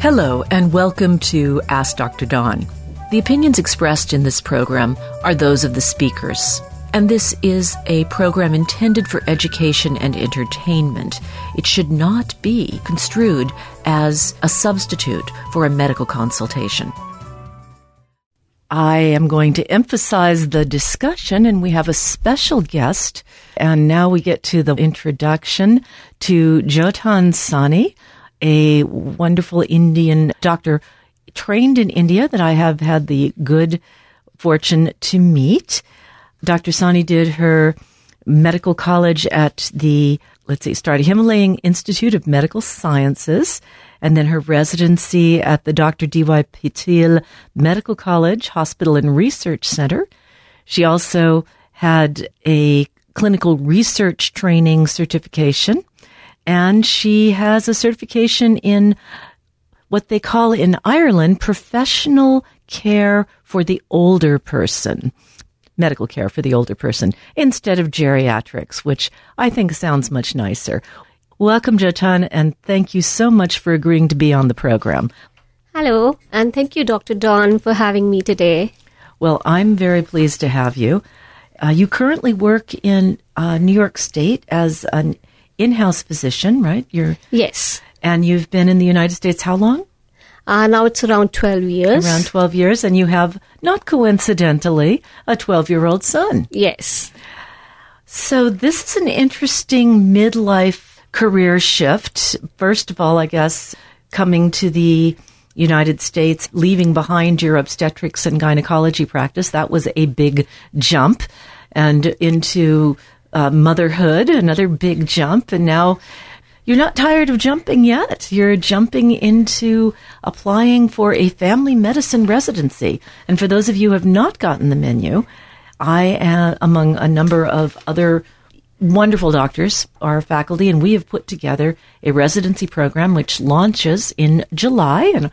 Hello, and welcome to Ask Dr. Dawn. The opinions expressed in this program are those of the speakers, and this is a program intended for education and entertainment. It should not be construed as a substitute for a medical consultation. I am going to emphasize the discussion, and we have a special guest. And now we get to the introduction to Jytan Sahni, a wonderful Indian doctor trained in India that I have had the good fortune to meet. Dr. Sahni did her medical college at the, let's see, started Himalayan Institute of Medical Sciences and then her residency at the Dr. D.Y. Patil Medical College Hospital and Research Center. She also had a clinical research training certification, and she has a certification in what they call in Ireland professional care for the older person. Medical care for the older person instead of geriatrics, which I think sounds much nicer. Welcome, Jytan, and thank you so much for agreeing to be on the program. Hello, and thank you, Dr. Dawn, for having me today. Well, I'm very pleased to have you. Uh, you currently work in uh, New York State as an in-house physician, right? You're yes, and you've been in the United States how long? Uh, now it's around 12 years. Around 12 years, and you have, not coincidentally, a 12 year old son. Yes. So, this is an interesting midlife career shift. First of all, I guess coming to the United States, leaving behind your obstetrics and gynecology practice, that was a big jump. And into uh, motherhood, another big jump. And now you're not tired of jumping yet. You're jumping into applying for a family medicine residency. And for those of you who have not gotten the menu, I am among a number of other wonderful doctors, our faculty, and we have put together a residency program which launches in July. And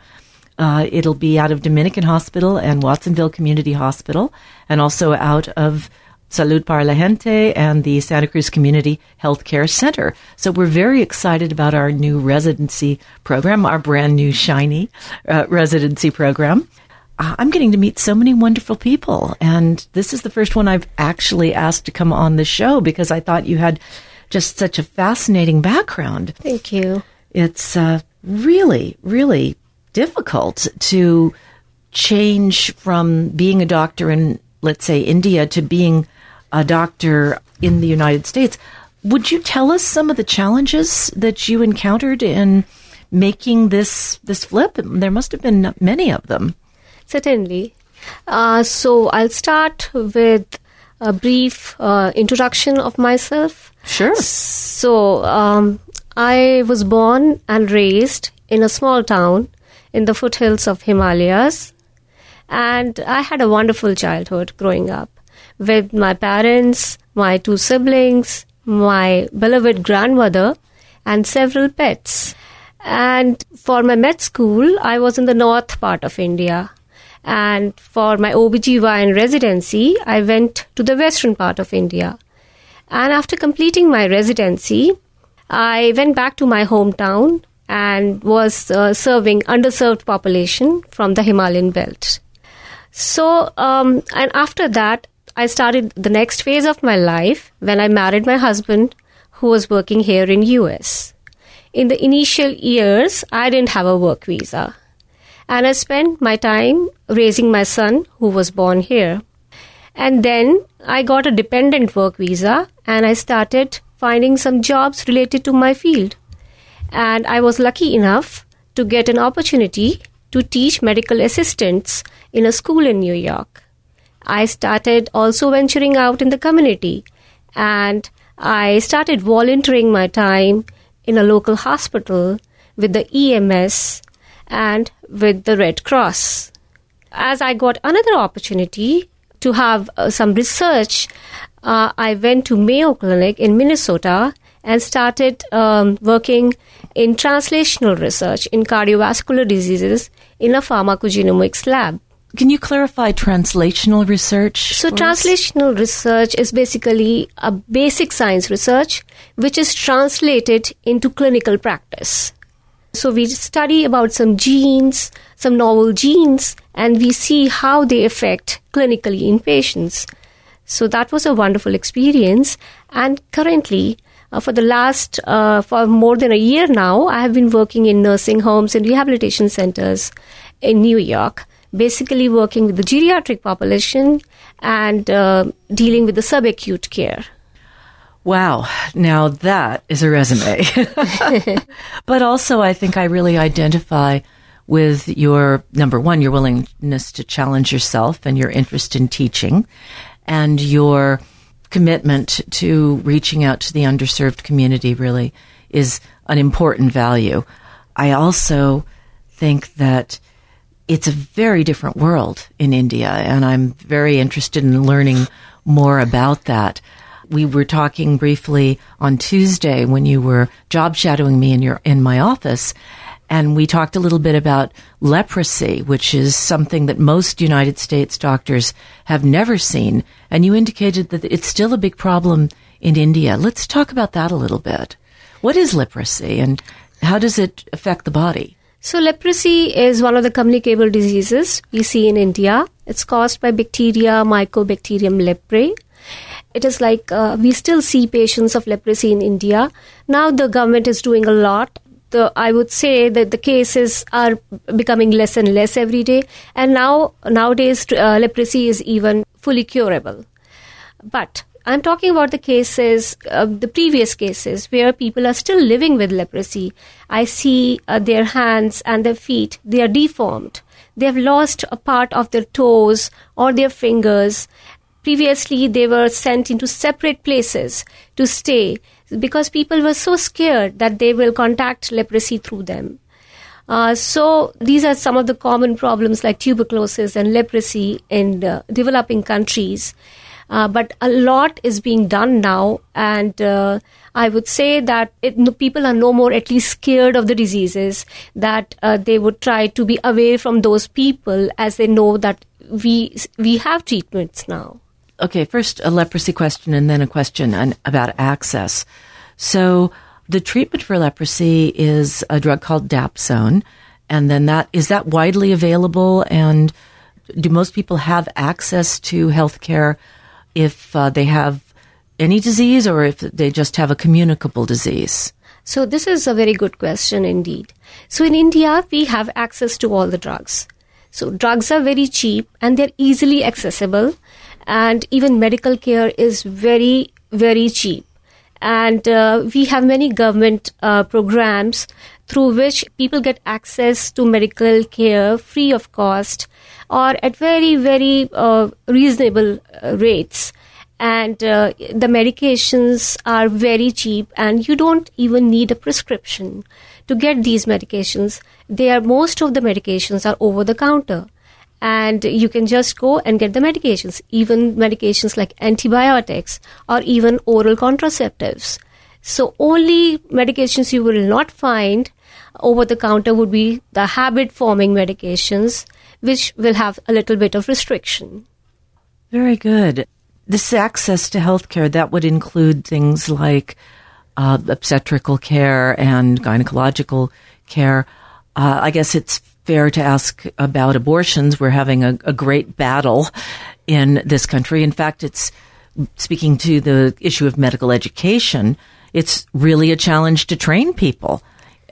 uh, it'll be out of Dominican Hospital and Watsonville Community Hospital, and also out of Salud para la Gente and the Santa Cruz Community Healthcare Center. So we're very excited about our new residency program, our brand new shiny uh, residency program. I'm getting to meet so many wonderful people. And this is the first one I've actually asked to come on the show because I thought you had just such a fascinating background. Thank you. It's uh, really, really difficult to change from being a doctor in, let's say, India to being a doctor in the United States. Would you tell us some of the challenges that you encountered in making this this flip? There must have been many of them. Certainly. Uh, so I'll start with a brief uh, introduction of myself. Sure. So um, I was born and raised in a small town in the foothills of Himalayas, and I had a wonderful childhood growing up with my parents, my two siblings, my beloved grandmother, and several pets. And for my med school, I was in the north part of India. And for my OBGYN residency, I went to the western part of India. And after completing my residency, I went back to my hometown and was uh, serving underserved population from the Himalayan belt. So, um, and after that, I started the next phase of my life when I married my husband, who was working here in US. In the initial years, I didn't have a work visa and I spent my time raising my son who was born here. And then I got a dependent work visa and I started finding some jobs related to my field. And I was lucky enough to get an opportunity to teach medical assistants in a school in New York. I started also venturing out in the community and I started volunteering my time in a local hospital with the EMS and with the Red Cross. As I got another opportunity to have uh, some research, uh, I went to Mayo Clinic in Minnesota and started um, working in translational research in cardiovascular diseases in a pharmacogenomics lab. Can you clarify translational research? So, translational research is basically a basic science research which is translated into clinical practice. So we study about some genes, some novel genes, and we see how they affect clinically in patients. So that was a wonderful experience. And currently, uh, for the last, uh, for more than a year now, I have been working in nursing homes and rehabilitation centers in New York, basically working with the geriatric population and uh, dealing with the subacute care. Wow. Now that is a resume. but also, I think I really identify with your number one, your willingness to challenge yourself and your interest in teaching and your commitment to reaching out to the underserved community really is an important value. I also think that it's a very different world in India, and I'm very interested in learning more about that. We were talking briefly on Tuesday when you were job shadowing me in your in my office, and we talked a little bit about leprosy, which is something that most United States doctors have never seen. And you indicated that it's still a big problem in India. Let's talk about that a little bit. What is leprosy and how does it affect the body? So, leprosy is one of the communicable diseases we see in India. It's caused by bacteria, Mycobacterium leprae. It is like uh, we still see patients of leprosy in India. Now, the government is doing a lot the I would say that the cases are becoming less and less every day, and now nowadays uh, leprosy is even fully curable. But I'm talking about the cases, uh, the previous cases where people are still living with leprosy. I see uh, their hands and their feet; they are deformed. They have lost a part of their toes or their fingers. Previously, they were sent into separate places to stay because people were so scared that they will contact leprosy through them. Uh, so these are some of the common problems like tuberculosis and leprosy in uh, developing countries. Uh, but a lot is being done now, and uh, I would say that it, people are no more at least scared of the diseases. That uh, they would try to be away from those people as they know that we we have treatments now okay, first a leprosy question and then a question on, about access. So the treatment for leprosy is a drug called Dapsone. And then that, is that widely available? And do most people have access to health care if uh, they have any disease or if they just have a communicable disease? So this is a very good question indeed. So in India, we have access to all the drugs. So drugs are very cheap and they're easily accessible and even medical care is very very cheap and uh, we have many government uh, programs through which people get access to medical care free of cost or at very very uh, reasonable uh, rates and uh, the medications are very cheap and you don't even need a prescription to get these medications they are most of the medications are over the counter and you can just go and get the medications, even medications like antibiotics or even oral contraceptives. So, only medications you will not find over the counter would be the habit forming medications, which will have a little bit of restriction. Very good. This access to healthcare, that would include things like uh, obstetrical care and gynecological care. Uh, I guess it's fair to ask about abortions. We're having a, a great battle in this country. In fact, it's speaking to the issue of medical education. It's really a challenge to train people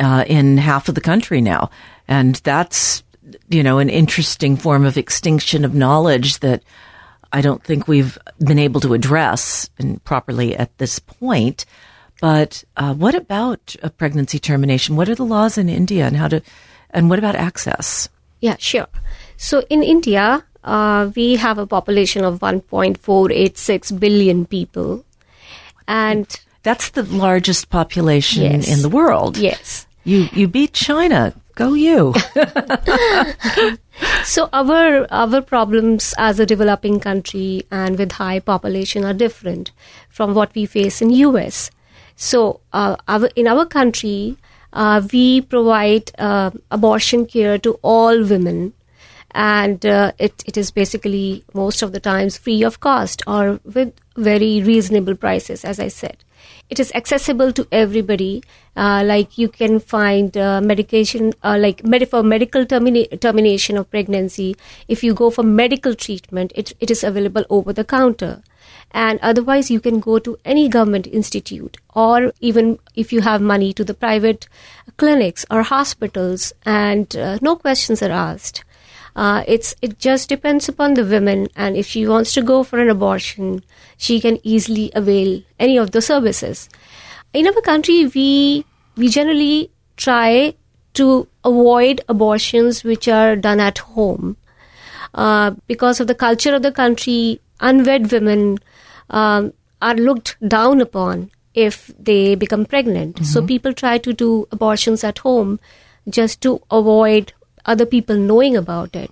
uh, in half of the country now, and that's you know an interesting form of extinction of knowledge that I don't think we've been able to address properly at this point. But uh, what about a pregnancy termination? What are the laws in India, and how to and what about access? Yeah, sure. So in India, uh, we have a population of 1.486 billion people. And that's the largest population yes. in the world. Yes. You you beat China. Go you. so our our problems as a developing country and with high population are different from what we face in US. So uh, our, in our country, uh, we provide uh, abortion care to all women and uh, it, it is basically most of the times free of cost or with very reasonable prices as i said it is accessible to everybody. Uh, like you can find uh, medication, uh, like med- for medical termina- termination of pregnancy. If you go for medical treatment, it, it is available over the counter. And otherwise, you can go to any government institute, or even if you have money, to the private clinics or hospitals, and uh, no questions are asked. Uh, it's it just depends upon the women, and if she wants to go for an abortion, she can easily avail any of the services. In our country, we we generally try to avoid abortions which are done at home uh, because of the culture of the country. Unwed women um, are looked down upon if they become pregnant. Mm-hmm. So people try to do abortions at home just to avoid other people knowing about it.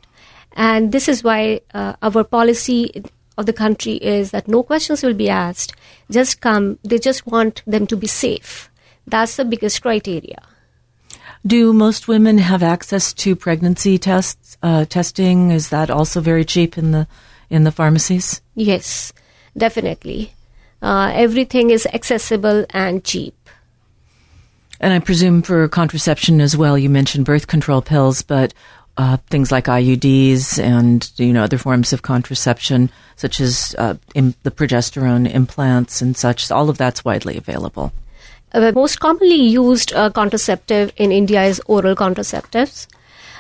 And this is why uh, our policy of the country is that no questions will be asked. Just come. They just want them to be safe. That's the biggest criteria. Do most women have access to pregnancy tests? Uh, testing is that also very cheap in the in the pharmacies? Yes, definitely. Uh, everything is accessible and cheap. And I presume for contraception as well, you mentioned birth control pills, but uh, things like IUDs and you know other forms of contraception, such as uh, the progesterone implants and such. All of that's widely available. Uh, the most commonly used uh, contraceptive in India is oral contraceptives,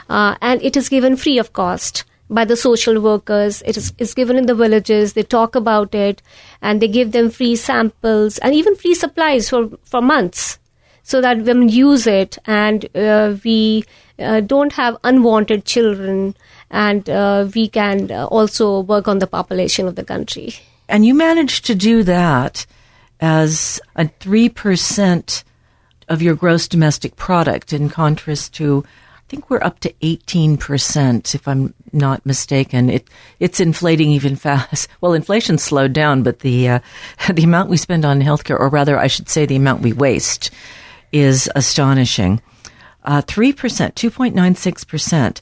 uh, and it is given free of cost by the social workers. It is is given in the villages. They talk about it, and they give them free samples and even free supplies for for months so that women use it and uh, we uh, don't have unwanted children and uh, we can uh, also work on the population of the country. And you managed to do that as a 3% of your gross domestic product in contrast to I think we're up to 18% if I'm not mistaken. It it's inflating even fast. Well, inflation slowed down, but the uh, the amount we spend on healthcare or rather I should say the amount we waste is astonishing. Uh, 3%, 2.96%.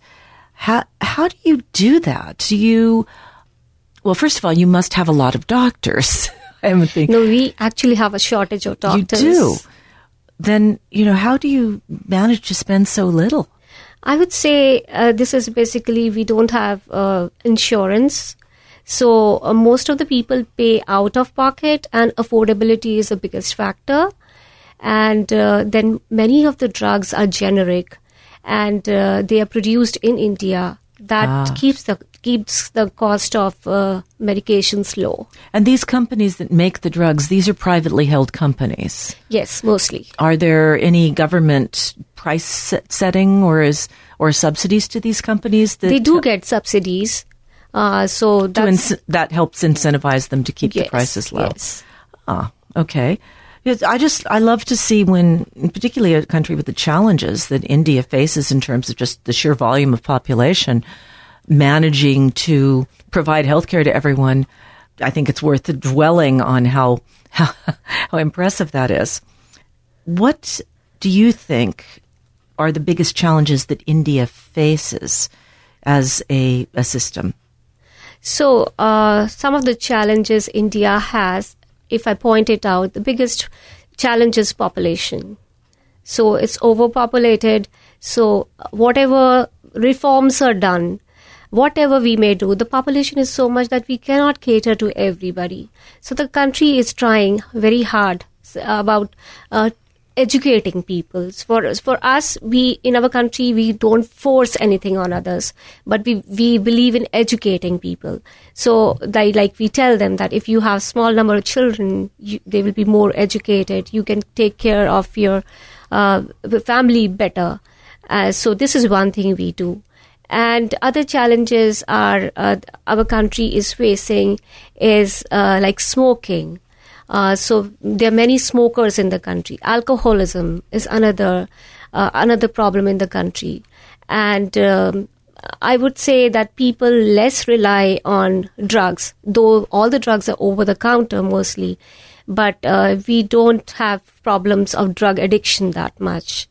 How, how do you do that? Do you, well, first of all, you must have a lot of doctors. I am thinking. No, we actually have a shortage of doctors. You do. Then, you know, how do you manage to spend so little? I would say uh, this is basically we don't have uh, insurance. So uh, most of the people pay out of pocket, and affordability is the biggest factor and uh, then many of the drugs are generic and uh, they are produced in India. That ah. keeps the keeps the cost of uh, medications low. And these companies that make the drugs, these are privately held companies. Yes, mostly. Are there any government price setting or is or subsidies to these companies? That, they do get subsidies. Uh, so that helps incentivize them to keep yes, the prices low. Yes. Ah, okay. I just I love to see when, particularly a country with the challenges that India faces in terms of just the sheer volume of population, managing to provide healthcare to everyone. I think it's worth dwelling on how, how how impressive that is. What do you think are the biggest challenges that India faces as a, a system? So, uh, some of the challenges India has if I point it out, the biggest challenge is population. So it's overpopulated. So whatever reforms are done, whatever we may do, the population is so much that we cannot cater to everybody. So the country is trying very hard about uh, educating people. For for us, we in our country we don't force anything on others, but we we believe in educating people. So they, like we tell them that if you have small number of children, you, they will be more educated. You can take care of your uh, family better. Uh, so this is one thing we do. And other challenges are uh, our country is facing is uh, like smoking uh, so there are many smokers in the country. Alcoholism is another uh, another problem in the country, and um, I would say that people less rely on drugs, though all the drugs are over the counter mostly. But uh, we don't have problems of drug addiction that much.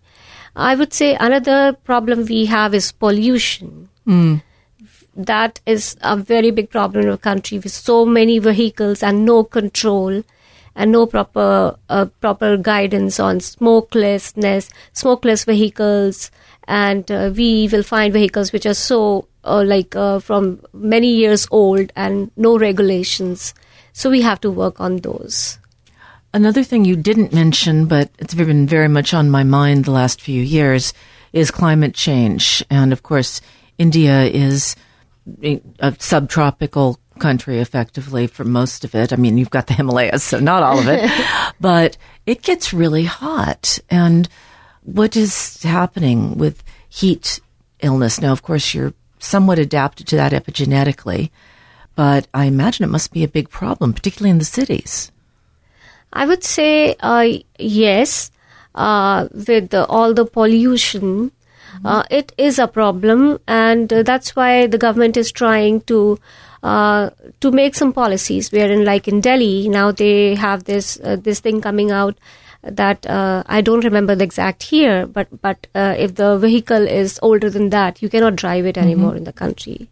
I would say another problem we have is pollution. Mm that is a very big problem in our country with so many vehicles and no control and no proper uh, proper guidance on smokelessness, smokeless vehicles, and uh, we will find vehicles which are so uh, like uh, from many years old and no regulations. So we have to work on those. Another thing you didn't mention, but it's been very much on my mind the last few years, is climate change. And of course, India is a subtropical country effectively for most of it. I mean, you've got the Himalayas, so not all of it, but it gets really hot. And what is happening with heat illness? Now, of course, you're somewhat adapted to that epigenetically, but I imagine it must be a big problem, particularly in the cities. I would say uh, yes. Uh, with the, all the pollution, uh, it is a problem, and uh, that's why the government is trying to uh, to make some policies. Wherein, like in Delhi, now they have this uh, this thing coming out that I don't remember the exact year, but but if the vehicle is older than that, you cannot drive it anymore mm-hmm. in the country.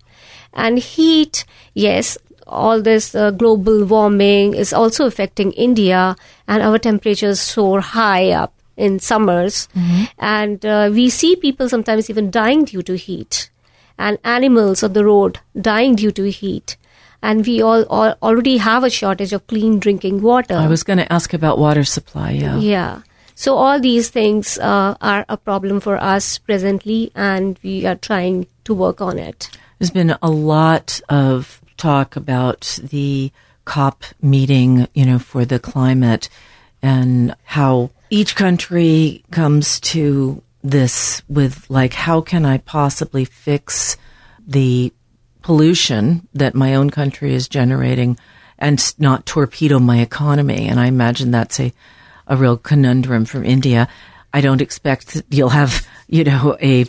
And heat, yes, all this uh, global warming is also affecting India, and our temperatures soar high up in summers. Mm-hmm. And uh, we see people sometimes even dying due to heat, and animals on the road dying due to heat. And we all, all already have a shortage of clean drinking water. I was going to ask about water supply, yeah. Yeah. So all these things uh, are a problem for us presently, and we are trying to work on it. There's been a lot of talk about the COP meeting, you know, for the climate and how each country comes to this with like, how can I possibly fix the pollution that my own country is generating and not torpedo my economy? And I imagine that's a, a real conundrum from India. I don't expect you'll have, you know, a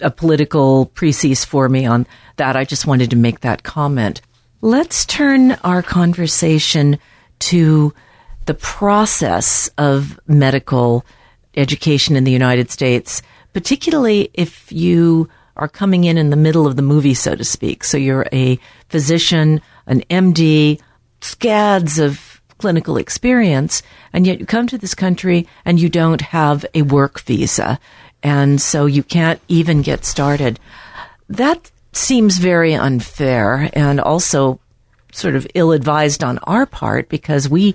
a political precis for me on that. I just wanted to make that comment. Let's turn our conversation to the process of medical education in the United States, particularly if you are coming in in the middle of the movie, so to speak. So you're a physician, an MD, scads of clinical experience, and yet you come to this country and you don't have a work visa and so you can't even get started. That seems very unfair and also sort of ill advised on our part because we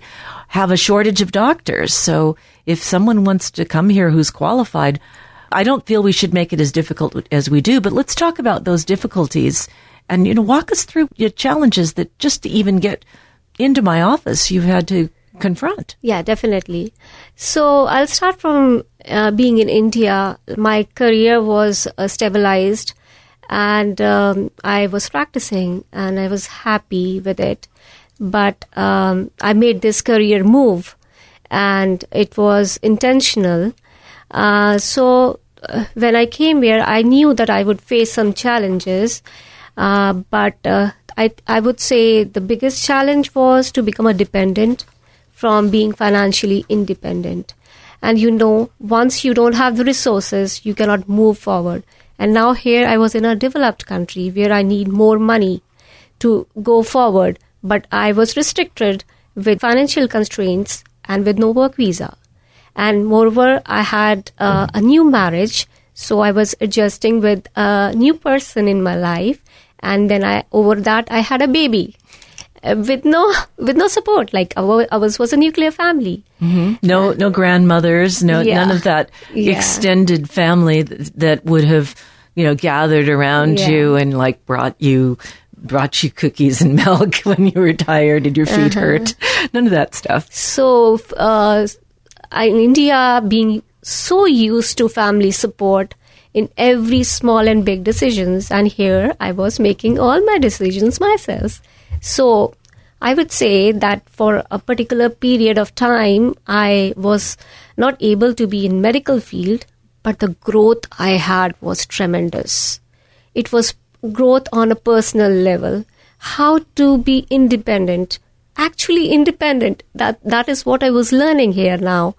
have a shortage of doctors. So if someone wants to come here who's qualified, I don't feel we should make it as difficult as we do, but let's talk about those difficulties and, you know, walk us through your challenges that just to even get into my office, you've had to confront. Yeah, definitely. So I'll start from uh, being in India. My career was uh, stabilized and um, I was practicing and I was happy with it. But um, I made this career move and it was intentional. Uh, so uh, when I came here, I knew that I would face some challenges. Uh, but uh, I, I would say the biggest challenge was to become a dependent from being financially independent. And you know, once you don't have the resources, you cannot move forward. And now here I was in a developed country where I need more money to go forward, but I was restricted with financial constraints and with no work visa. And moreover, I had uh, a new marriage, so I was adjusting with a new person in my life. And then I, over that, I had a baby. Uh, with no with no support. Like our, ours was a nuclear family. Mm-hmm. No no grandmothers. No yeah. none of that yeah. extended family that, that, would have you know gathered around yeah. you and like brought you brought you cookies and milk when you were tired and your feet uh-huh. hurt. None of that stuff. So uh, in India, being so used to family support in every small and big decisions and here i was making all my decisions myself so I would say that for a particular period of time, I was not able to be in medical field, but the growth I had was tremendous. It was growth on a personal level. How to be independent, actually independent. That that is what I was learning here now.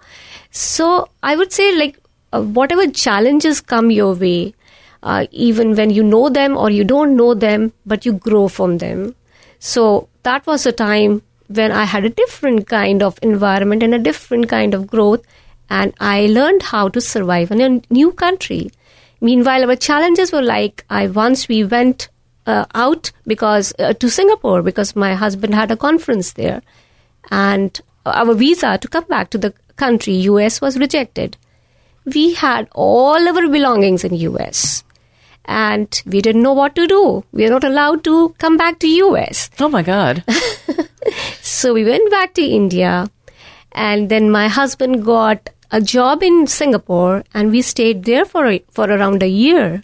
So I would say like uh, whatever challenges come your way, uh, even when you know them or you don't know them, but you grow from them so that was a time when I had a different kind of environment and a different kind of growth, and I learned how to survive in a new country. Meanwhile, our challenges were like I once we went uh, out because uh, to Singapore because my husband had a conference there, and our visa to come back to the country US was rejected. We had all our belongings in US and we didn't know what to do. We are not allowed to come back to US. Oh my god. so we went back to India and then my husband got a job in Singapore and we stayed there for a, for around a year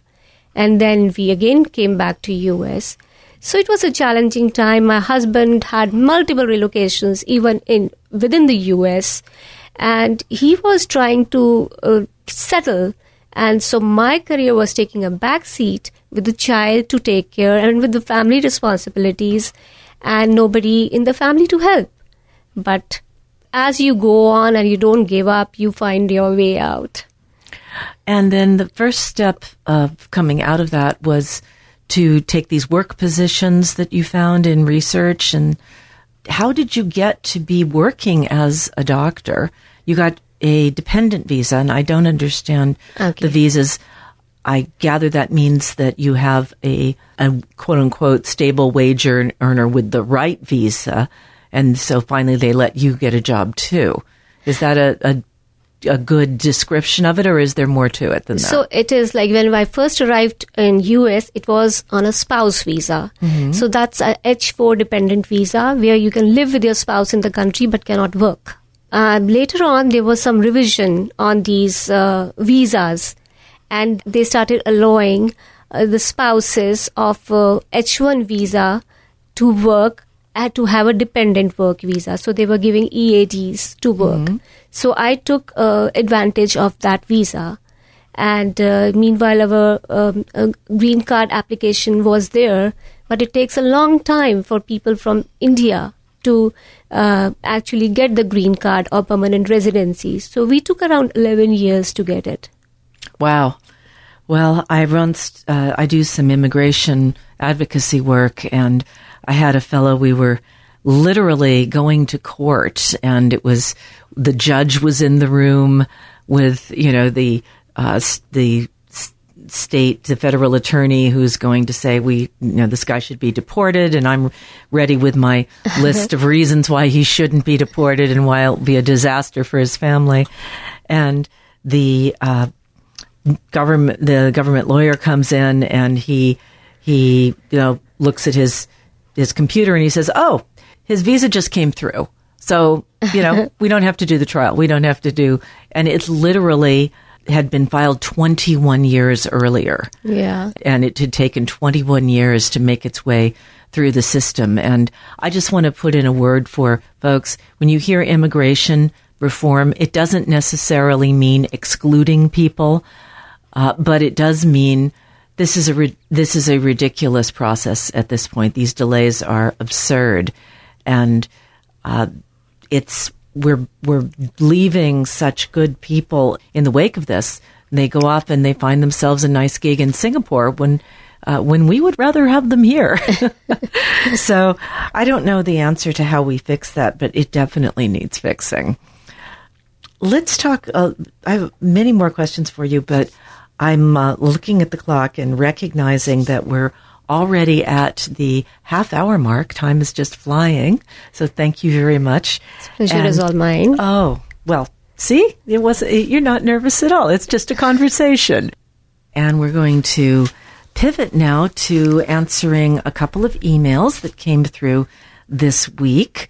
and then we again came back to US. So it was a challenging time. My husband had multiple relocations even in within the US and he was trying to uh, settle and so my career was taking a back seat with the child to take care and with the family responsibilities and nobody in the family to help. But as you go on and you don't give up you find your way out. And then the first step of coming out of that was to take these work positions that you found in research. And how did you get to be working as a doctor? You got a dependent visa, and I don't understand Okay. the visas. I gather that means that you have a, a quote unquote stable wage earn- earner with the right visa, and so finally they let you get a job too. Is that a, a a good description of it, or is there more to it than that? So it is like when I first arrived in US, it was on a spouse visa. Mm-hmm. So that's a H4 dependent visa where you can live with your spouse in the country but cannot work. Um, later on, there was some revision on these uh, visas, and they started allowing uh, the spouses of uh, H1 visa to work had to have a dependent work visa. So they were giving EADs to work. So I took uh, advantage of that visa. And uh, meanwhile, our um, uh, green card application was there, but it takes a long time for people from India to uh, actually get the green card or permanent residency. So we took around 11 years to get it. Wow. Well, I run, uh, I do some immigration advocacy work, and I had a fellow. We were literally going to court, and it was the judge was in the room with you know the uh, the state, the federal attorney who's going to say we, you know, this guy should be deported, and I'm ready with my list of reasons why he shouldn't be deported and why it'll be a disaster for his family, and the uh, government the government lawyer comes in and he he you know looks at his his computer and he says oh his visa just came through. So you know we don't have to do the trial. We don't have to do and it's literally had been filed 21 years earlier Yeah. and it had taken 21 years to make its way through the system. And I just want to put in a word for folks. When you hear immigration reform, it doesn't necessarily mean excluding people, uh, but it does mean this is a this is a ridiculous process at this point. These delays are absurd, and uh, it's we're we're leaving such good people in the wake of this. They go off and they find themselves a nice gig in Singapore when uh, when we would rather have them here. so I don't know the answer to how we fix that, but it definitely needs fixing. Let's talk. Uh, I have many more questions for you, but I'm uh, looking at the clock and recognizing that we're already at the half hour mark. Time is just flying. So thank you very much. Pleasure is And- all mine. Oh, well, see, it was you're not nervous at all. It's just a conversation. And we're going to pivot now to answering a couple of emails that came through this week.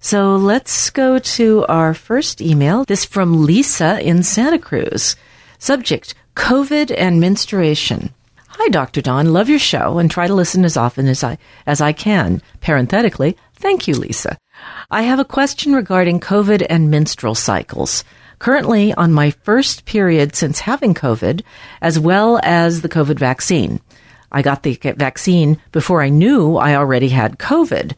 So let's go to our first email. This from Lisa in Santa Cruz. Subject COVID and menstruation. Hi, Dr. Dawn. Love your show and try to listen as often as I, as I can. Parenthetically, thank you, Lisa. I have a question regarding COVID and menstrual cycles. Currently on my first period since having COVID, as well as the COVID vaccine. I got the vaccine before I knew I already had COVID.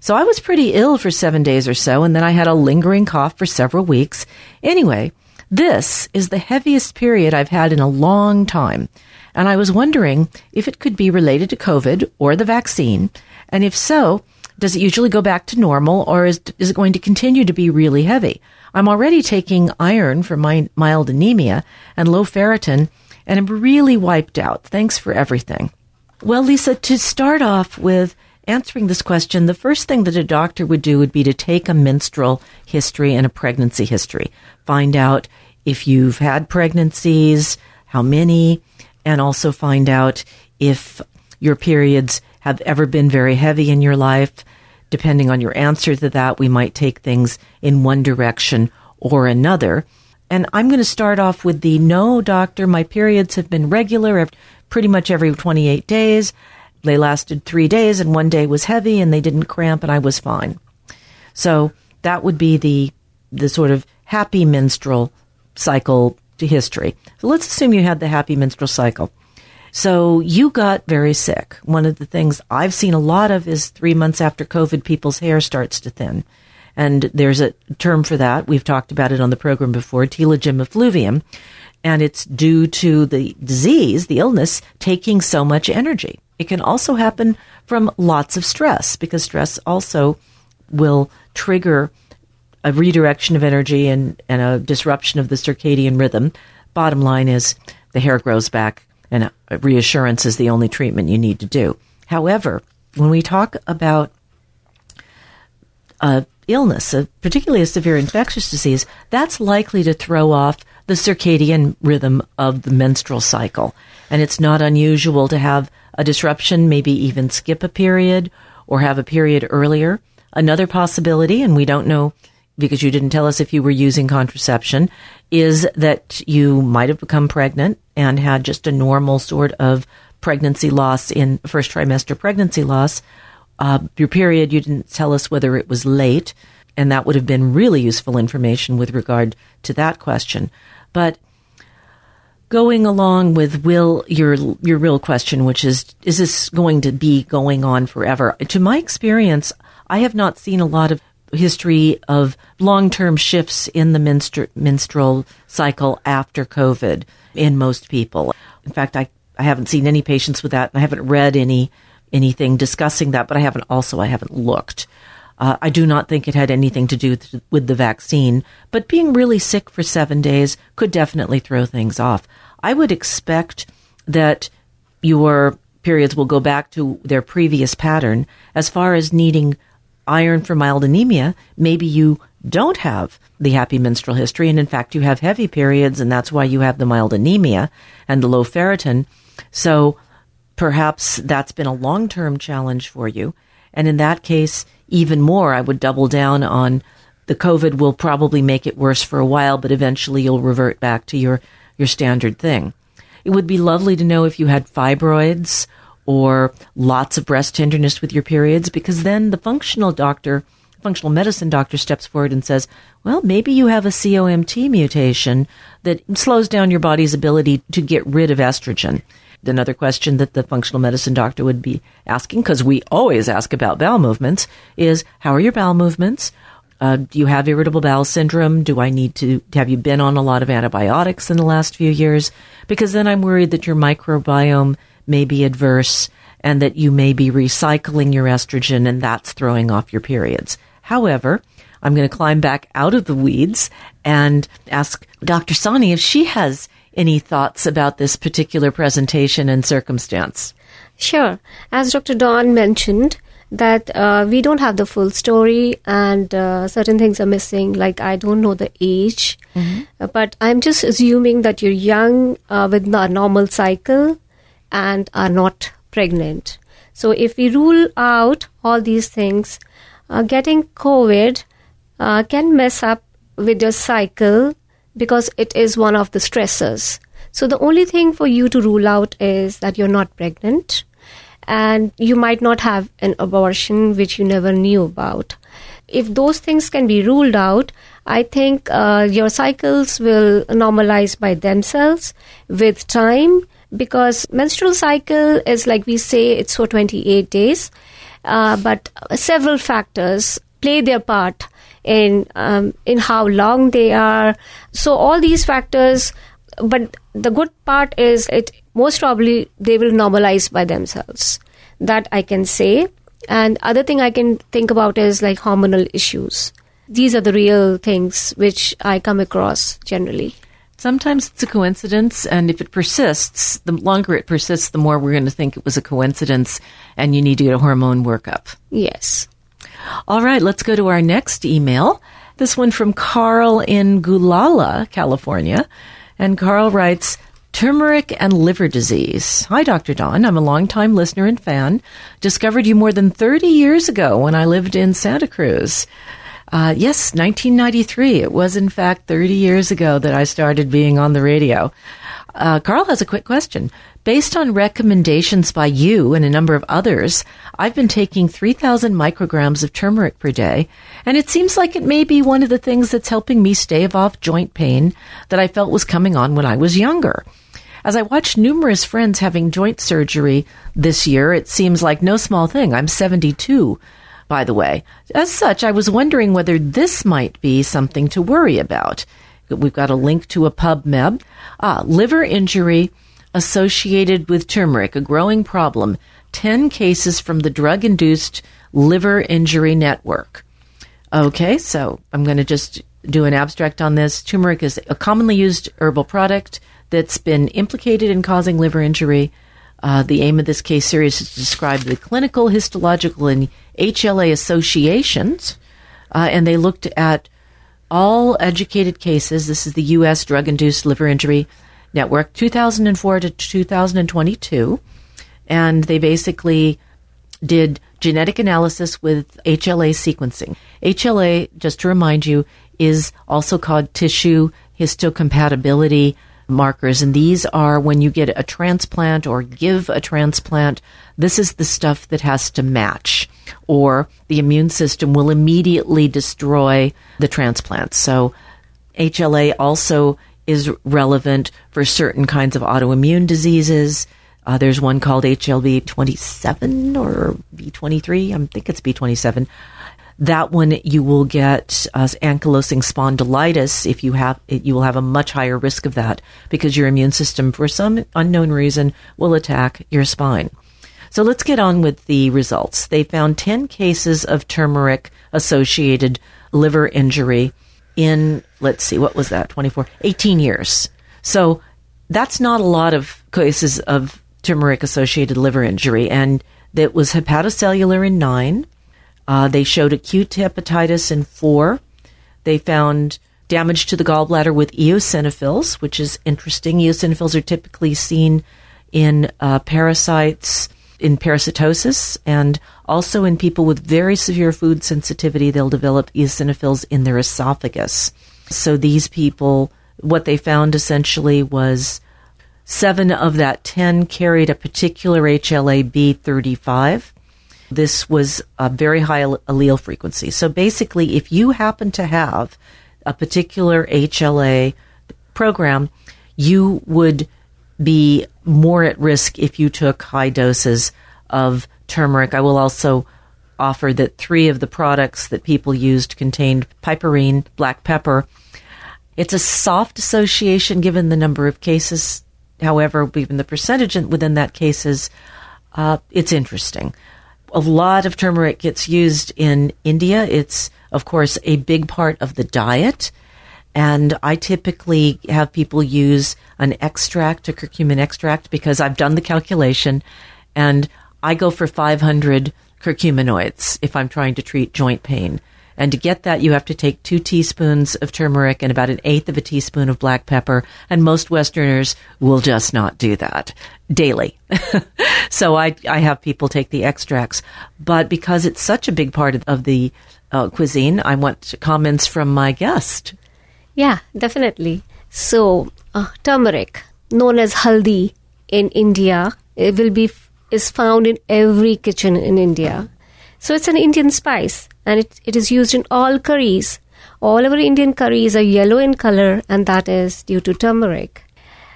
So I was pretty ill for seven days or so, and then I had a lingering cough for several weeks. Anyway, this is the heaviest period I've had in a long time. And I was wondering if it could be related to COVID or the vaccine. And if so, Does it usually go back to normal or is, is it going to continue to be really heavy? I'm already taking iron for my mild anemia and low ferritin and I'm really wiped out. Thanks for everything. Well, Lisa, to start off with answering this question, the first thing that a doctor would do would be to take a menstrual history and a pregnancy history. Find out if you've had pregnancies, how many, and also find out if your periods have ever been very heavy in your life. Depending on your answer to that, we might take things in one direction or another. And I'm going to start off with the no, doctor, my periods have been regular pretty much every 28 days. They lasted three days, and one day was heavy, and they didn't cramp, and I was fine. So that would be the the sort of happy menstrual cycle to history. So let's assume you had the happy menstrual cycle. So you got very sick. One of the things I've seen a lot of is three months after COVID, people's hair starts to thin. And there's a term for that. We've talked about it on the program before, telogen effluvium. And it's due to the disease, the illness, taking so much energy. It can also happen from lots of stress because stress also will trigger a redirection of energy and, and a disruption of the circadian rhythm. Bottom line is the hair grows back and uh, reassurance is the only treatment you need to do. However, when we talk about a illness, a, particularly a severe infectious disease, that's likely to throw off the circadian rhythm of the menstrual cycle. And it's not unusual to have a disruption, maybe even skip a period or have a period earlier. Another possibility, and we don't know because you didn't tell us if you were using contraception, is that you might have become pregnant and had just a normal sort of pregnancy loss in first trimester pregnancy loss. Uh, your period, you didn't tell us whether it was late, and that would have been really useful information with regard to that question. But going along with will your your real question, which is is this going to be going on forever? To my experience, I have not seen a lot of history of long term shifts in the menstru- menstrual cycle after COVID in most people. In fact, I, I haven't seen any patients with that, and I haven't read any anything discussing that, but I haven't also I haven't looked. Uh, I do not think it had anything to do with the vaccine, but being really sick for seven days could definitely throw things off. I would expect that your periods will go back to their previous pattern as far as needing iron for mild anemia, maybe you don't have the happy menstrual history, and in fact, you have heavy periods, and that's why you have the mild anemia and the low ferritin. So perhaps that's been a long term challenge for you. And in that case, even more, I would double down on the COVID will probably make it worse for a while, but eventually you'll revert back to your, your standard thing. It would be lovely to know if you had fibroids or lots of breast tenderness with your periods, because then the functional doctor, functional medicine doctor steps forward and says, well, maybe you have a COMT mutation that slows down your body's ability to get rid of estrogen. Another question that the functional medicine doctor would be asking, because we always ask about bowel movements, is how are your bowel movements? Uh, do you have irritable bowel syndrome? Do I need to, have you been on a lot of antibiotics in the last few years? Because then I'm worried that your microbiome may be adverse and that you may be recycling your estrogen and that's throwing off your periods. However, I'm going to climb back out of the weeds and ask Dr. Sahni if she has any thoughts about this particular presentation and circumstance. Sure. As Dr. Dawn mentioned, that uh, we don't have the full story and uh, certain things are missing like i don't know the age mm-hmm. but i'm just assuming that you're young uh, with a normal cycle and are not pregnant. So, if we rule out all these things, uh, getting COVID uh, can mess up with your cycle because it is one of the stressors. So, the only thing for you to rule out is that you're not pregnant and you might not have an abortion which you never knew about. If those things can be ruled out, I think uh, your cycles will normalize by themselves with time because menstrual cycle is like we say it's for 28 days uh, but several factors play their part in um, in how long they are so all these factors but the good part is it most probably they will normalize by themselves that i can say And other thing I can think about is like hormonal issues. These are the real things which I come across generally. Sometimes it's a coincidence, and if it persists, the longer it persists, the more we're going to think it was a coincidence, and you need to get a hormone workup. Yes. All right, let's go to our next email. This one from Carl in Gualala, California. And Carl writes, Turmeric and liver disease. Hi, Dr. Dawn. I'm a longtime listener and fan. Discovered you more than 30 years ago when I lived in Santa Cruz. Uh, yes, 1993. It was, in fact, 30 years ago that I started being on the radio. Uh, Carl has a quick question. Based on recommendations by you and a number of others, I've been taking 3,000 micrograms of turmeric per day, and it seems like it may be one of the things that's helping me stave off joint pain that I felt was coming on when I was younger. As I watch numerous friends having joint surgery this year, it seems like no small thing. I'm 72 by the way. As such, I was wondering whether this might be something to worry about. We've got a link to a PubMed. Ah, liver injury associated with turmeric, a growing problem. 10 cases from the drug induced liver injury network. Okay, so I'm going to just do an abstract on this. Turmeric is a commonly used herbal product that's been implicated in causing liver injury. Uh, the aim of this case series is to describe the clinical, histological, and HLA associations, uh, and they looked at all educated cases. This is the U.S. Drug Induced Liver Injury Network, 2004 to 2022, and they basically did genetic analysis with HLA sequencing. HLA, just to remind you, is also called tissue histocompatibility markers. And these are when you get a transplant or give a transplant, this is the stuff that has to match, or the immune system will immediately destroy the transplant. So HLA also is relevant for certain kinds of autoimmune diseases. Uh, there's one called HLB 27 or B23. I think it's B27 that one you will get uh, ankylosing spondylitis if you have it, you will have a much higher risk of that because your immune system for some unknown reason will attack your spine. So let's get on with the results. They found 10 cases of turmeric associated liver injury in let's see what was that 24 18 years. So that's not a lot of cases of turmeric associated liver injury and that was hepatocellular in 9 uh, they showed acute hepatitis in four. They found damage to the gallbladder with eosinophils, which is interesting. Eosinophils are typically seen in uh, parasites, in parasitosis, and also in people with very severe food sensitivity, they'll develop eosinophils in their esophagus. So these people, what they found essentially was seven of that 10 carried a particular HLA B35. This was a very high allele frequency. So basically, if you happen to have a particular HLA program, you would be more at risk if you took high doses of turmeric. I will also offer that three of the products that people used contained piperine, black pepper. It's a soft association given the number of cases. However, even the percentage within that cases, uh, it's interesting a lot of turmeric gets used in India. It's, of course, a big part of the diet. And I typically have people use an extract, a curcumin extract, because I've done the calculation and I go for 500 curcuminoids if I'm trying to treat joint pain. And to get that, you have to take two teaspoons of turmeric and about an eighth of a teaspoon of black pepper. And most Westerners will just not do that daily. so I, I have people take the extracts. But because it's such a big part of, the uh, cuisine, I want comments from my guest. Yeah, definitely. So, uh, turmeric, known as haldi in India, it will be is found in every kitchen in India. So it's an Indian spice and it, it is used in all curries. All our Indian curries are yellow in color, and that is due to turmeric.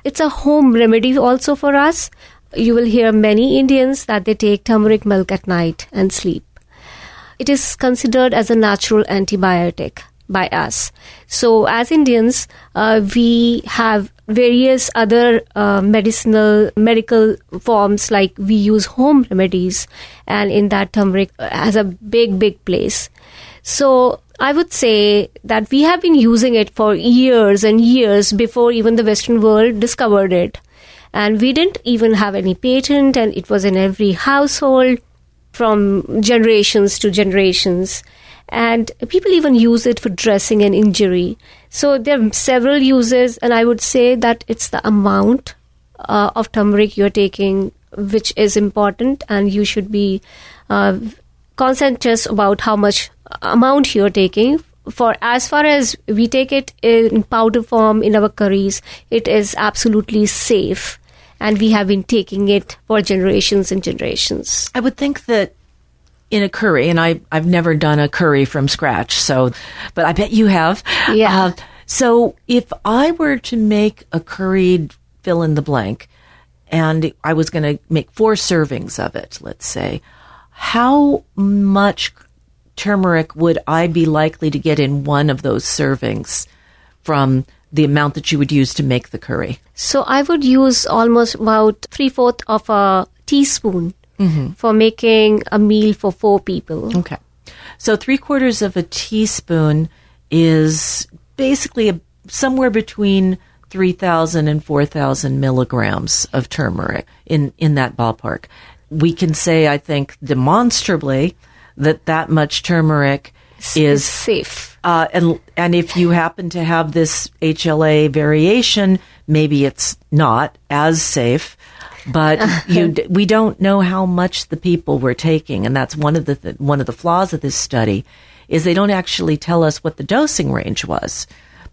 It's a home remedy also for us. You will hear many Indians that they take turmeric milk at night and sleep. It is considered as a natural antibiotic, by us. So, as Indians, uh, we have various other uh, medicinal medical forms like we use home remedies, and in that turmeric has a big, big place. So, I would say that we have been using it for years and years before even the Western world discovered it. And we didn't even have any patent, and it was in every household from generations to generations and people even use it for dressing an injury. So there are several uses, and I would say that it's the amount uh, of turmeric you're taking which is important, and you should be uh, conscientious about how much amount you're taking. For as far as we take it in powder form in our curries, it is absolutely safe and we have been taking it for generations and generations. I would think that in a curry, and I, I've never done a curry from scratch, so, but I bet you have. Yeah. Uh, so if I were to make a curried fill in the blank, and I was going to make four servings of it, let's say, how much turmeric would I be likely to get in one of those servings from the amount that you would use to make the curry? So I would use almost about three fourth of a teaspoon mm-hmm. for making a meal for four people. Okay. So three quarters of a teaspoon is basically a, somewhere between 3,000 and 4,000 milligrams of turmeric in, in that ballpark. We can say, I think, demonstrably that that much turmeric is, is safe. Uh, and and if you happen to have this HLA variation, maybe it's not as safe but you, we don't know how much the people were taking, and that's one of the th- one of the flaws of this study is they don't actually tell us what the dosing range was.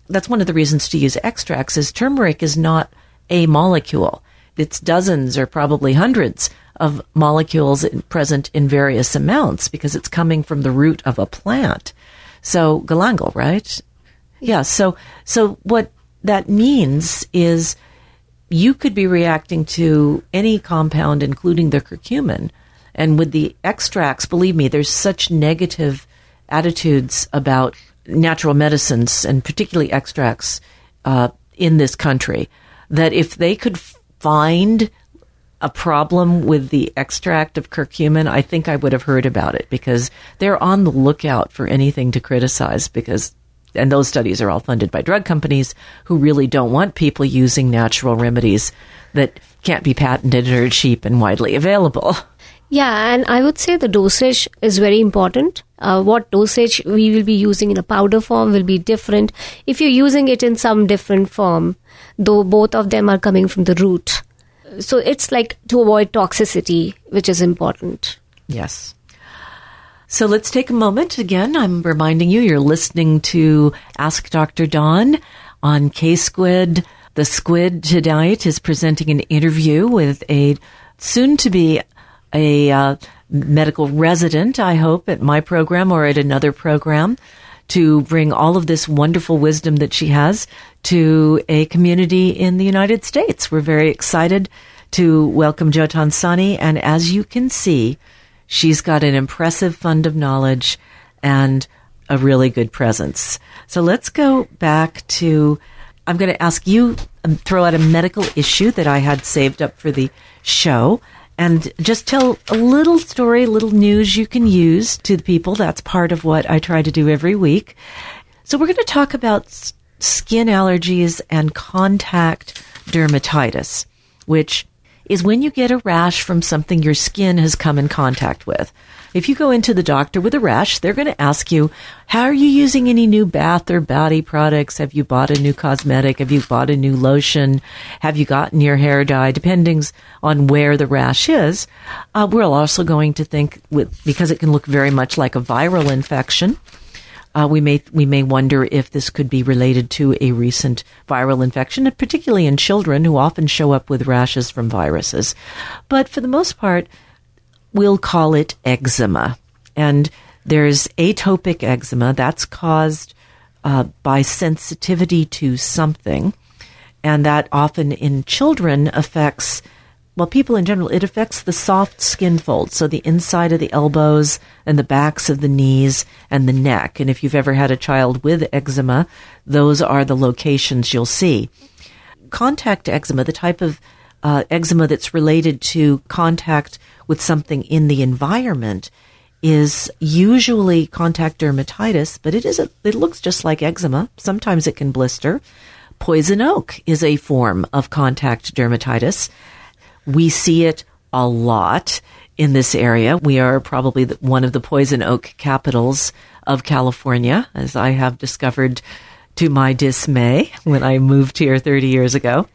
That's one of the reasons to use extracts. Is turmeric is not a molecule; it's dozens or probably hundreds of molecules present in various amounts because it's coming from the root of a plant. So galangal, right? Yeah. So so what that means is you could be reacting to any compound, including the curcumin. And with the extracts, believe me, there's such negative attitudes about natural medicines and particularly extracts uh, in this country that if they could find a problem with the extract of curcumin, I think I would have heard about it because they're on the lookout for anything to criticize because and those studies are all funded by drug companies who really don't want people using natural remedies that can't be patented or cheap and widely available. Yeah, and I would say the dosage is very important. Uh, what dosage we will be using in a powder form will be different. If you're using it in some different form, though both of them are coming from the root. So it's like to avoid toxicity, which is important. Yes. So let's take a moment. Again, I'm reminding you, you're listening to Ask Dr. Dawn on K Squid. The Squid tonight is presenting an interview with a soon to be a uh, medical resident, I hope, at my program or at another program to bring all of this wonderful wisdom that she has to a community in the United States. We're very excited to welcome Jytan Sahni. And as you can see, She's got an impressive fund of knowledge and a really good presence. So let's go back to. I'm going to ask you um, throw out a medical issue that I had saved up for the show and just tell a little story, little news you can use to the people. That's part of what I try to do every week. So we're going to talk about skin allergies and contact dermatitis, which is when you get a rash from something your skin has come in contact with. If you go into the doctor with a rash, they're going to ask you, how are you using any new bath or body products? Have you bought a new cosmetic? Have you bought a new lotion? Have you gotten your hair dye? Depending on where the rash is, uh, we're also going to think with, because it can look very much like a viral infection, uh, we may we may wonder if this could be related to a recent viral infection, particularly in children who often show up with rashes from viruses. But for the most part, we'll call it eczema, and there's atopic eczema that's caused uh, by sensitivity to something, and that often in children affects well, people in general, it affects the soft skin folds, so the inside of the elbows and the backs of the knees and the neck. And if you've ever had a child with eczema, those are the locations you'll see. Contact eczema, the type of uh, eczema that's related to contact with something in the environment, is usually contact dermatitis, but it is a, it looks just like eczema. Sometimes it can blister. Poison oak is a form of contact dermatitis. We see it a lot in this area. We are probably one of the poison oak capitals of California, as I have discovered to my dismay when I moved here 30 years ago.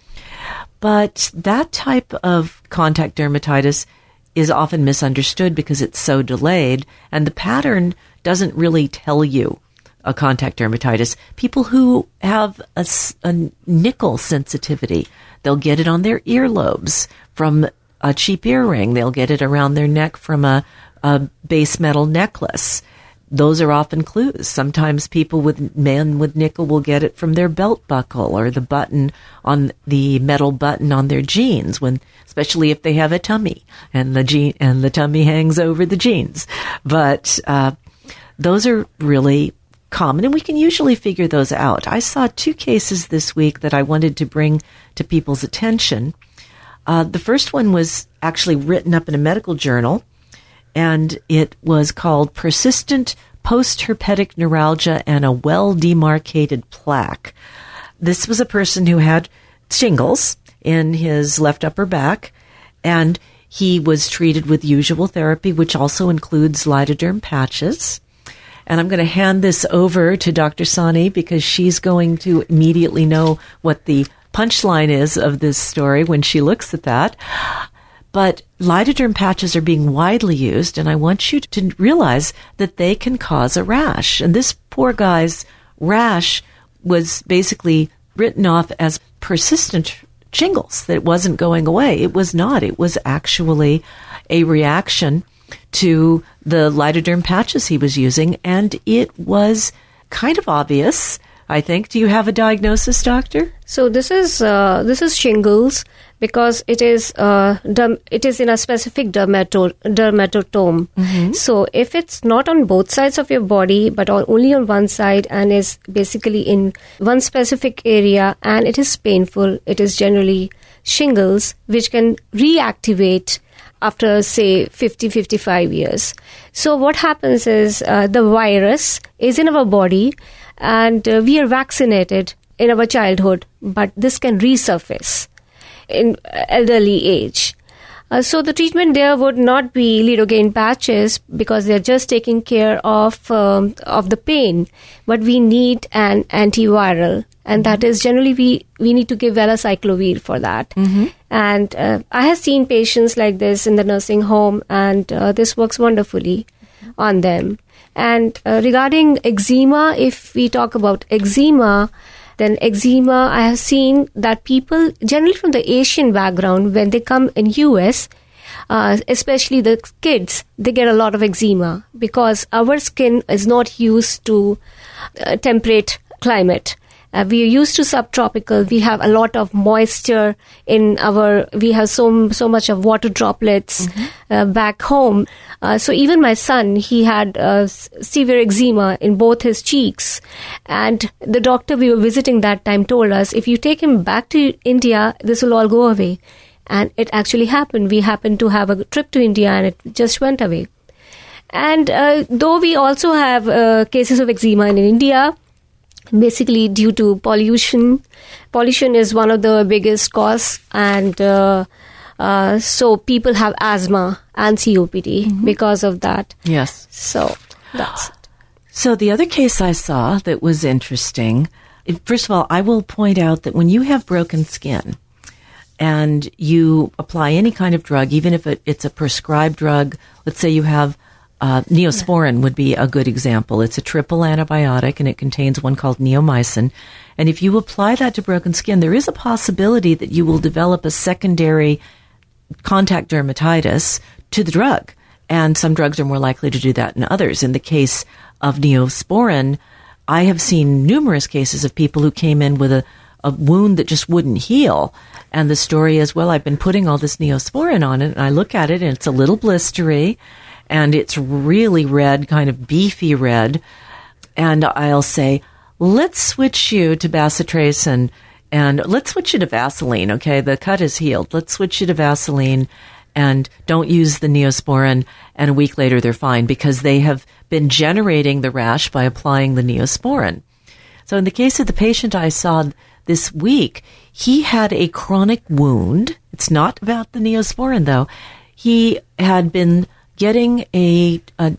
But that type of contact dermatitis is often misunderstood because it's so delayed and the pattern doesn't really tell you a contact dermatitis. People who have a, a, nickel sensitivity, they'll get it on their earlobes from a cheap earring. They'll get it around their neck from a, a base metal necklace those are often clues. Sometimes people with men with nickel will get it from their belt buckle or the button on the metal button on their jeans when, especially if they have a tummy and the jean and the tummy hangs over the jeans. But, uh, those are really common and we can usually figure those out. I saw two cases this week that I wanted to bring to people's attention. Uh, the first one was actually written up in a medical journal and it was called Persistent Postherpetic Neuralgia and a Well Demarcated Plaque. This was a person who had shingles in his left upper back, and he was treated with usual therapy, which also includes lidoderm patches. And I'm going to hand this over to Dr. Sahni because she's going to immediately know what the punchline is of this story when she looks at that. But lidoderm patches are being widely used, and I want you to realize that they can cause a rash. And this poor guy's rash was basically written off as persistent shingles, that it wasn't going away. It was not. It was actually a reaction to the lidoderm patches he was using, and it was kind of obvious. I think. Do you have a diagnosis, doctor? So this is uh, this is shingles, because it is uh, derm- it is in a specific dermato- dermatotome. Mm-hmm. So if it's not on both sides of your body but on, only on one side and is basically in one specific area and it is painful, it is generally shingles which can reactivate after say 50 55 years. So what happens is uh, the virus is in our body and uh, we are vaccinated in our childhood but this can resurface in elderly age. Uh, so the treatment there would not be lidocaine patches because they're just taking care of um, of the pain, but we need an antiviral, and that is generally we we need to give valacyclovir for that. Mm-hmm. And uh, I have seen patients like this in the nursing home, and uh, this works wonderfully on them. And uh, regarding eczema, if we talk about eczema, then eczema, I have seen that people generally from the Asian background, when they come in US, uh, especially the kids, they get a lot of eczema because our skin is not used to uh, temperate climate. Uh, we are used to subtropical. We have a lot of moisture in our. We have so so much of water droplets mm-hmm. uh, back home. Uh, so even my son, he had uh, severe eczema in both his cheeks, and the doctor we were visiting that time told us if you take him back to India, this will all go away. And it actually happened. We happened to have a trip to India, and it just went away. And uh, though we also have uh, cases of eczema in India, basically due to pollution. Pollution is one of the biggest cause, and uh, uh, so people have asthma and COPD mm-hmm. because of that. Yes. So that's it. So the other case I saw that was interesting. First of all, I will point out that when you have broken skin and you apply any kind of drug, even if it's a prescribed drug, let's say you have uh, neosporin would be a good example. It's a triple antibiotic and it contains one called neomycin. And if you apply that to broken skin, there is a possibility that you will develop a secondary contact dermatitis to the drug. And some drugs are more likely to do that than others. In the case of neosporin, I have seen numerous cases of people who came in with a, a wound that just wouldn't heal. And the story is, well, I've been putting all this neosporin on it, and I look at it, and it's a little blistery, and it's really red, kind of beefy red. And I'll say, let's switch you to bacitracin, and let's switch you to Vaseline. Okay, the cut is healed. Let's switch you to Vaseline, and don't use the neosporin. And a week later, they're fine because they have been generating the rash by applying the neosporin. So in the case of the patient I saw this week, he had a chronic wound. It's not about the neosporin though. He had been getting a, a,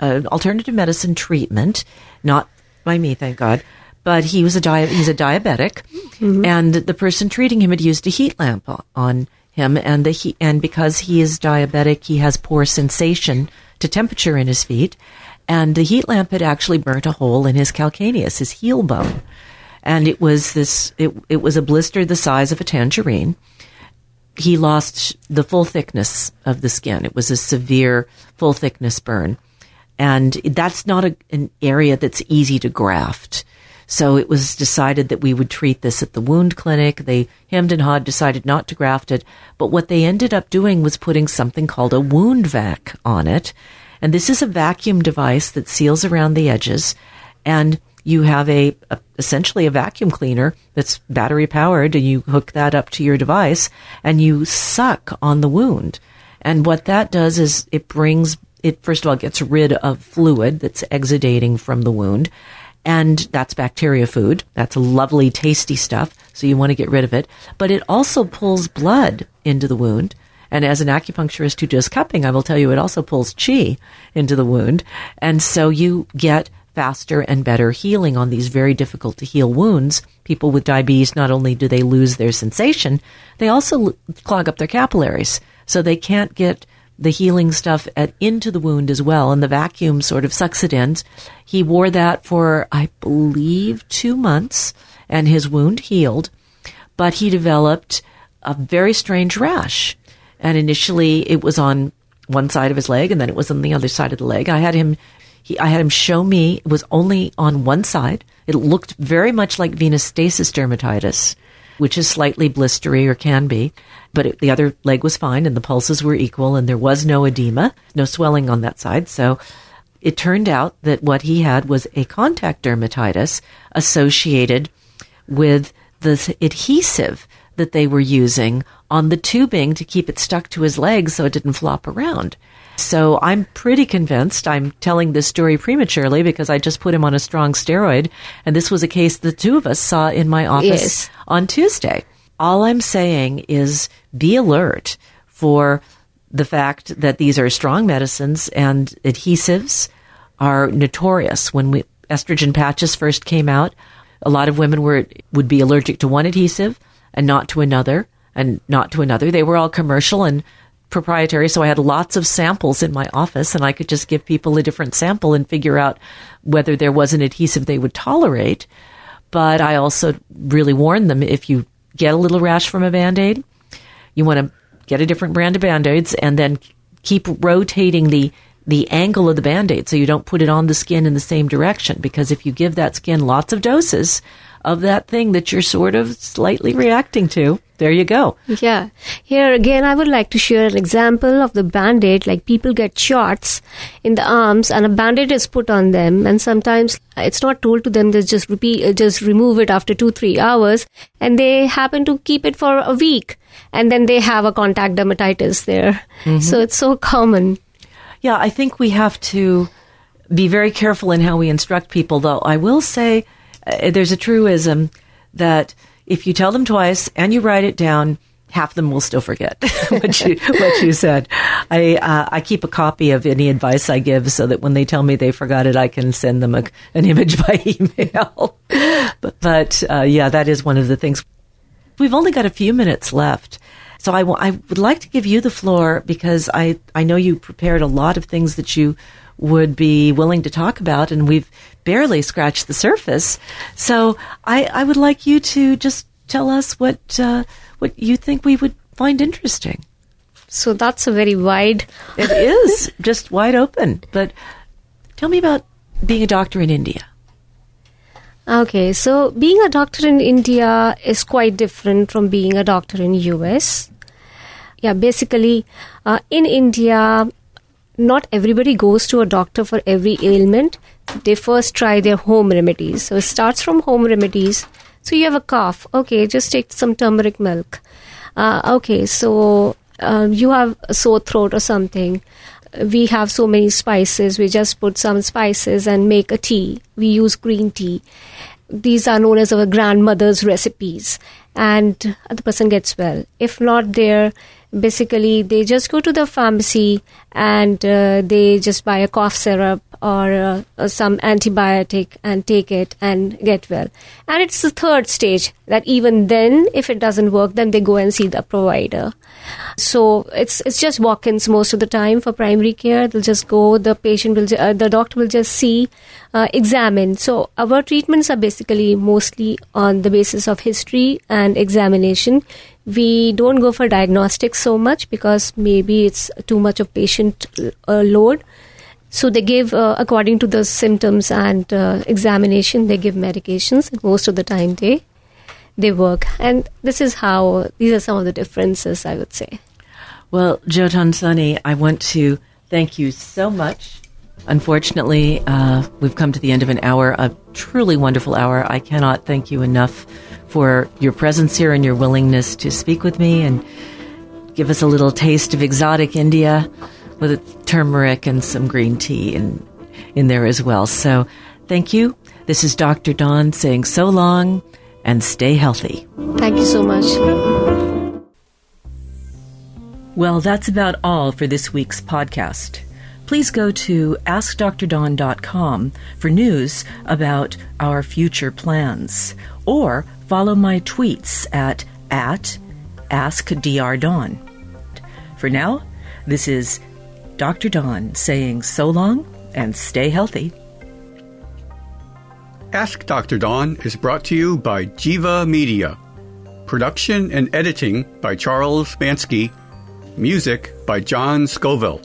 a alternative medicine treatment, not by me, thank God, but he was a di- he's a diabetic, mm-hmm. and the person treating him had used a heat lamp on him, and the he- and because he is diabetic, he has poor sensation to temperature in his feet, and the heat lamp had actually burnt a hole in his calcaneus, his heel bone and it was this it, it was a blister the size of a tangerine he lost the full thickness of the skin it was a severe full thickness burn and that's not a, an area that's easy to graft so it was decided that we would treat this at the wound clinic. They hemmed and hawed, decided not to graft it. But what they ended up doing was putting something called a wound vac on it. And this is a vacuum device that seals around the edges. And you have a, a, essentially a vacuum cleaner that's battery powered and you hook that up to your device and you suck on the wound. And what that does is it brings it first of all gets rid of fluid that's exudating from the wound and that's bacteria food. That's lovely tasty stuff. So you want to get rid of it, but it also pulls blood into the wound. And as an acupuncturist who does cupping, I will tell you it also pulls chi into the wound. And so you get faster and better healing on these very difficult to heal wounds. People with diabetes, not only do they lose their sensation, they also clog up their capillaries. So they can't get the healing stuff at, into the wound as well. And the vacuum sort of sucks it in. He wore that for, I believe, two months and his wound healed, but he developed a very strange rash. And initially it was on one side of his leg and then it was on the other side of the leg. I had him he, I had him show me it was only on one side. It looked very much like venous stasis dermatitis, which is slightly blistery or can be, but it, the other leg was fine and the pulses were equal and there was no edema, no swelling on that side. So it turned out that what he had was a contact dermatitis associated with the adhesive that they were using on the tubing to keep it stuck to his legs so it didn't flop around. So I'm pretty convinced I'm telling this story prematurely because I just put him on a strong steroid. And this was a case the two of us saw in my office yes. on Tuesday. All I'm saying is be alert for the fact that these are strong medicines and adhesives are notorious. When we, estrogen patches first came out, a lot of women were would be allergic to one adhesive and not to another and not to another. They were all commercial and proprietary, so I had lots of samples in my office, and I could just give people a different sample and figure out whether there was an adhesive they would tolerate. But I also really warned them if you get a little rash from a band aid, you want to get a different brand of band aids and then keep rotating the the angle of the band aid so you don't put it on the skin in the same direction because if you give that skin lots of doses of that thing that you're sort of slightly reacting to there you go. Yeah. Here again, I would like to share an example of the band aid. Like people get shots in the arms and a band aid is put on them. And sometimes it's not told to them, they just repeat, uh, just remove it after two, three hours. And they happen to keep it for a week. And then they have a contact dermatitis there. Mm-hmm. So it's so common. Yeah, I think we have to be very careful in how we instruct people, though. I will say uh, there's a truism that if you tell them twice and you write it down, half of them will still forget what you what you said. I uh, I keep a copy of any advice I give so that when they tell me they forgot it, I can send them a, an image by email. but but uh, yeah, that is one of the things. We've only got a few minutes left. So I, w- I would like to give you the floor because I, I know you prepared a lot of things that you would be willing to talk about, and we've barely scratched the surface. So I, I would like you to just tell us what uh, what you think we would find interesting. So that's a very wide. it is just wide open. But tell me about being a doctor in India. Okay, so being a doctor in India is quite different from being a doctor in US. Yeah, basically, uh, in India, not everybody goes to a doctor for every ailment. They first try their home remedies. So it starts from home remedies. So you have a cough. Okay, just take some turmeric milk. Uh, okay, so um, you have a sore throat or something we have so many spices. We just put some spices and make a tea. We use green tea. These are known as our grandmother's recipes, and the person gets well. If not there, basically they just go to the pharmacy and uh, they just buy a cough syrup or uh, some antibiotic and take it and get well. And it's the third stage that even then, if it doesn't work, then they go and see the provider. So it's it's just walk-ins most of the time for primary care. They'll just go. The patient will, uh, the doctor will just see, uh, examine. So our treatments are basically mostly on the basis of history and examination. We don't go for diagnostics so much because maybe it's too much of patient uh, load. So they give, uh, according to the symptoms and uh, examination, they give medications. Most of the time, they they work. And this is how, these are some of the differences, I would say. Well, Jytan Sahni, I want to thank you so much. Unfortunately, uh, we've come to the end of an hour, a truly wonderful hour. I cannot thank you enough for your presence here and your willingness to speak with me and give us a little taste of exotic India with turmeric and some green tea in, in there as well. So thank you. This is Dr. Dawn saying so long and stay healthy. Thank you so much. Well, that's about all for this week's podcast. Please go to AskDrDawn.com for news about our future plans, or follow my tweets at, at AskDrDawn. For now, this is Dr. Dawn saying so long and stay healthy. Ask Dr. Dawn is brought to you by Jiva Media. Production and editing by Charles Bansky. Music by John Scoville.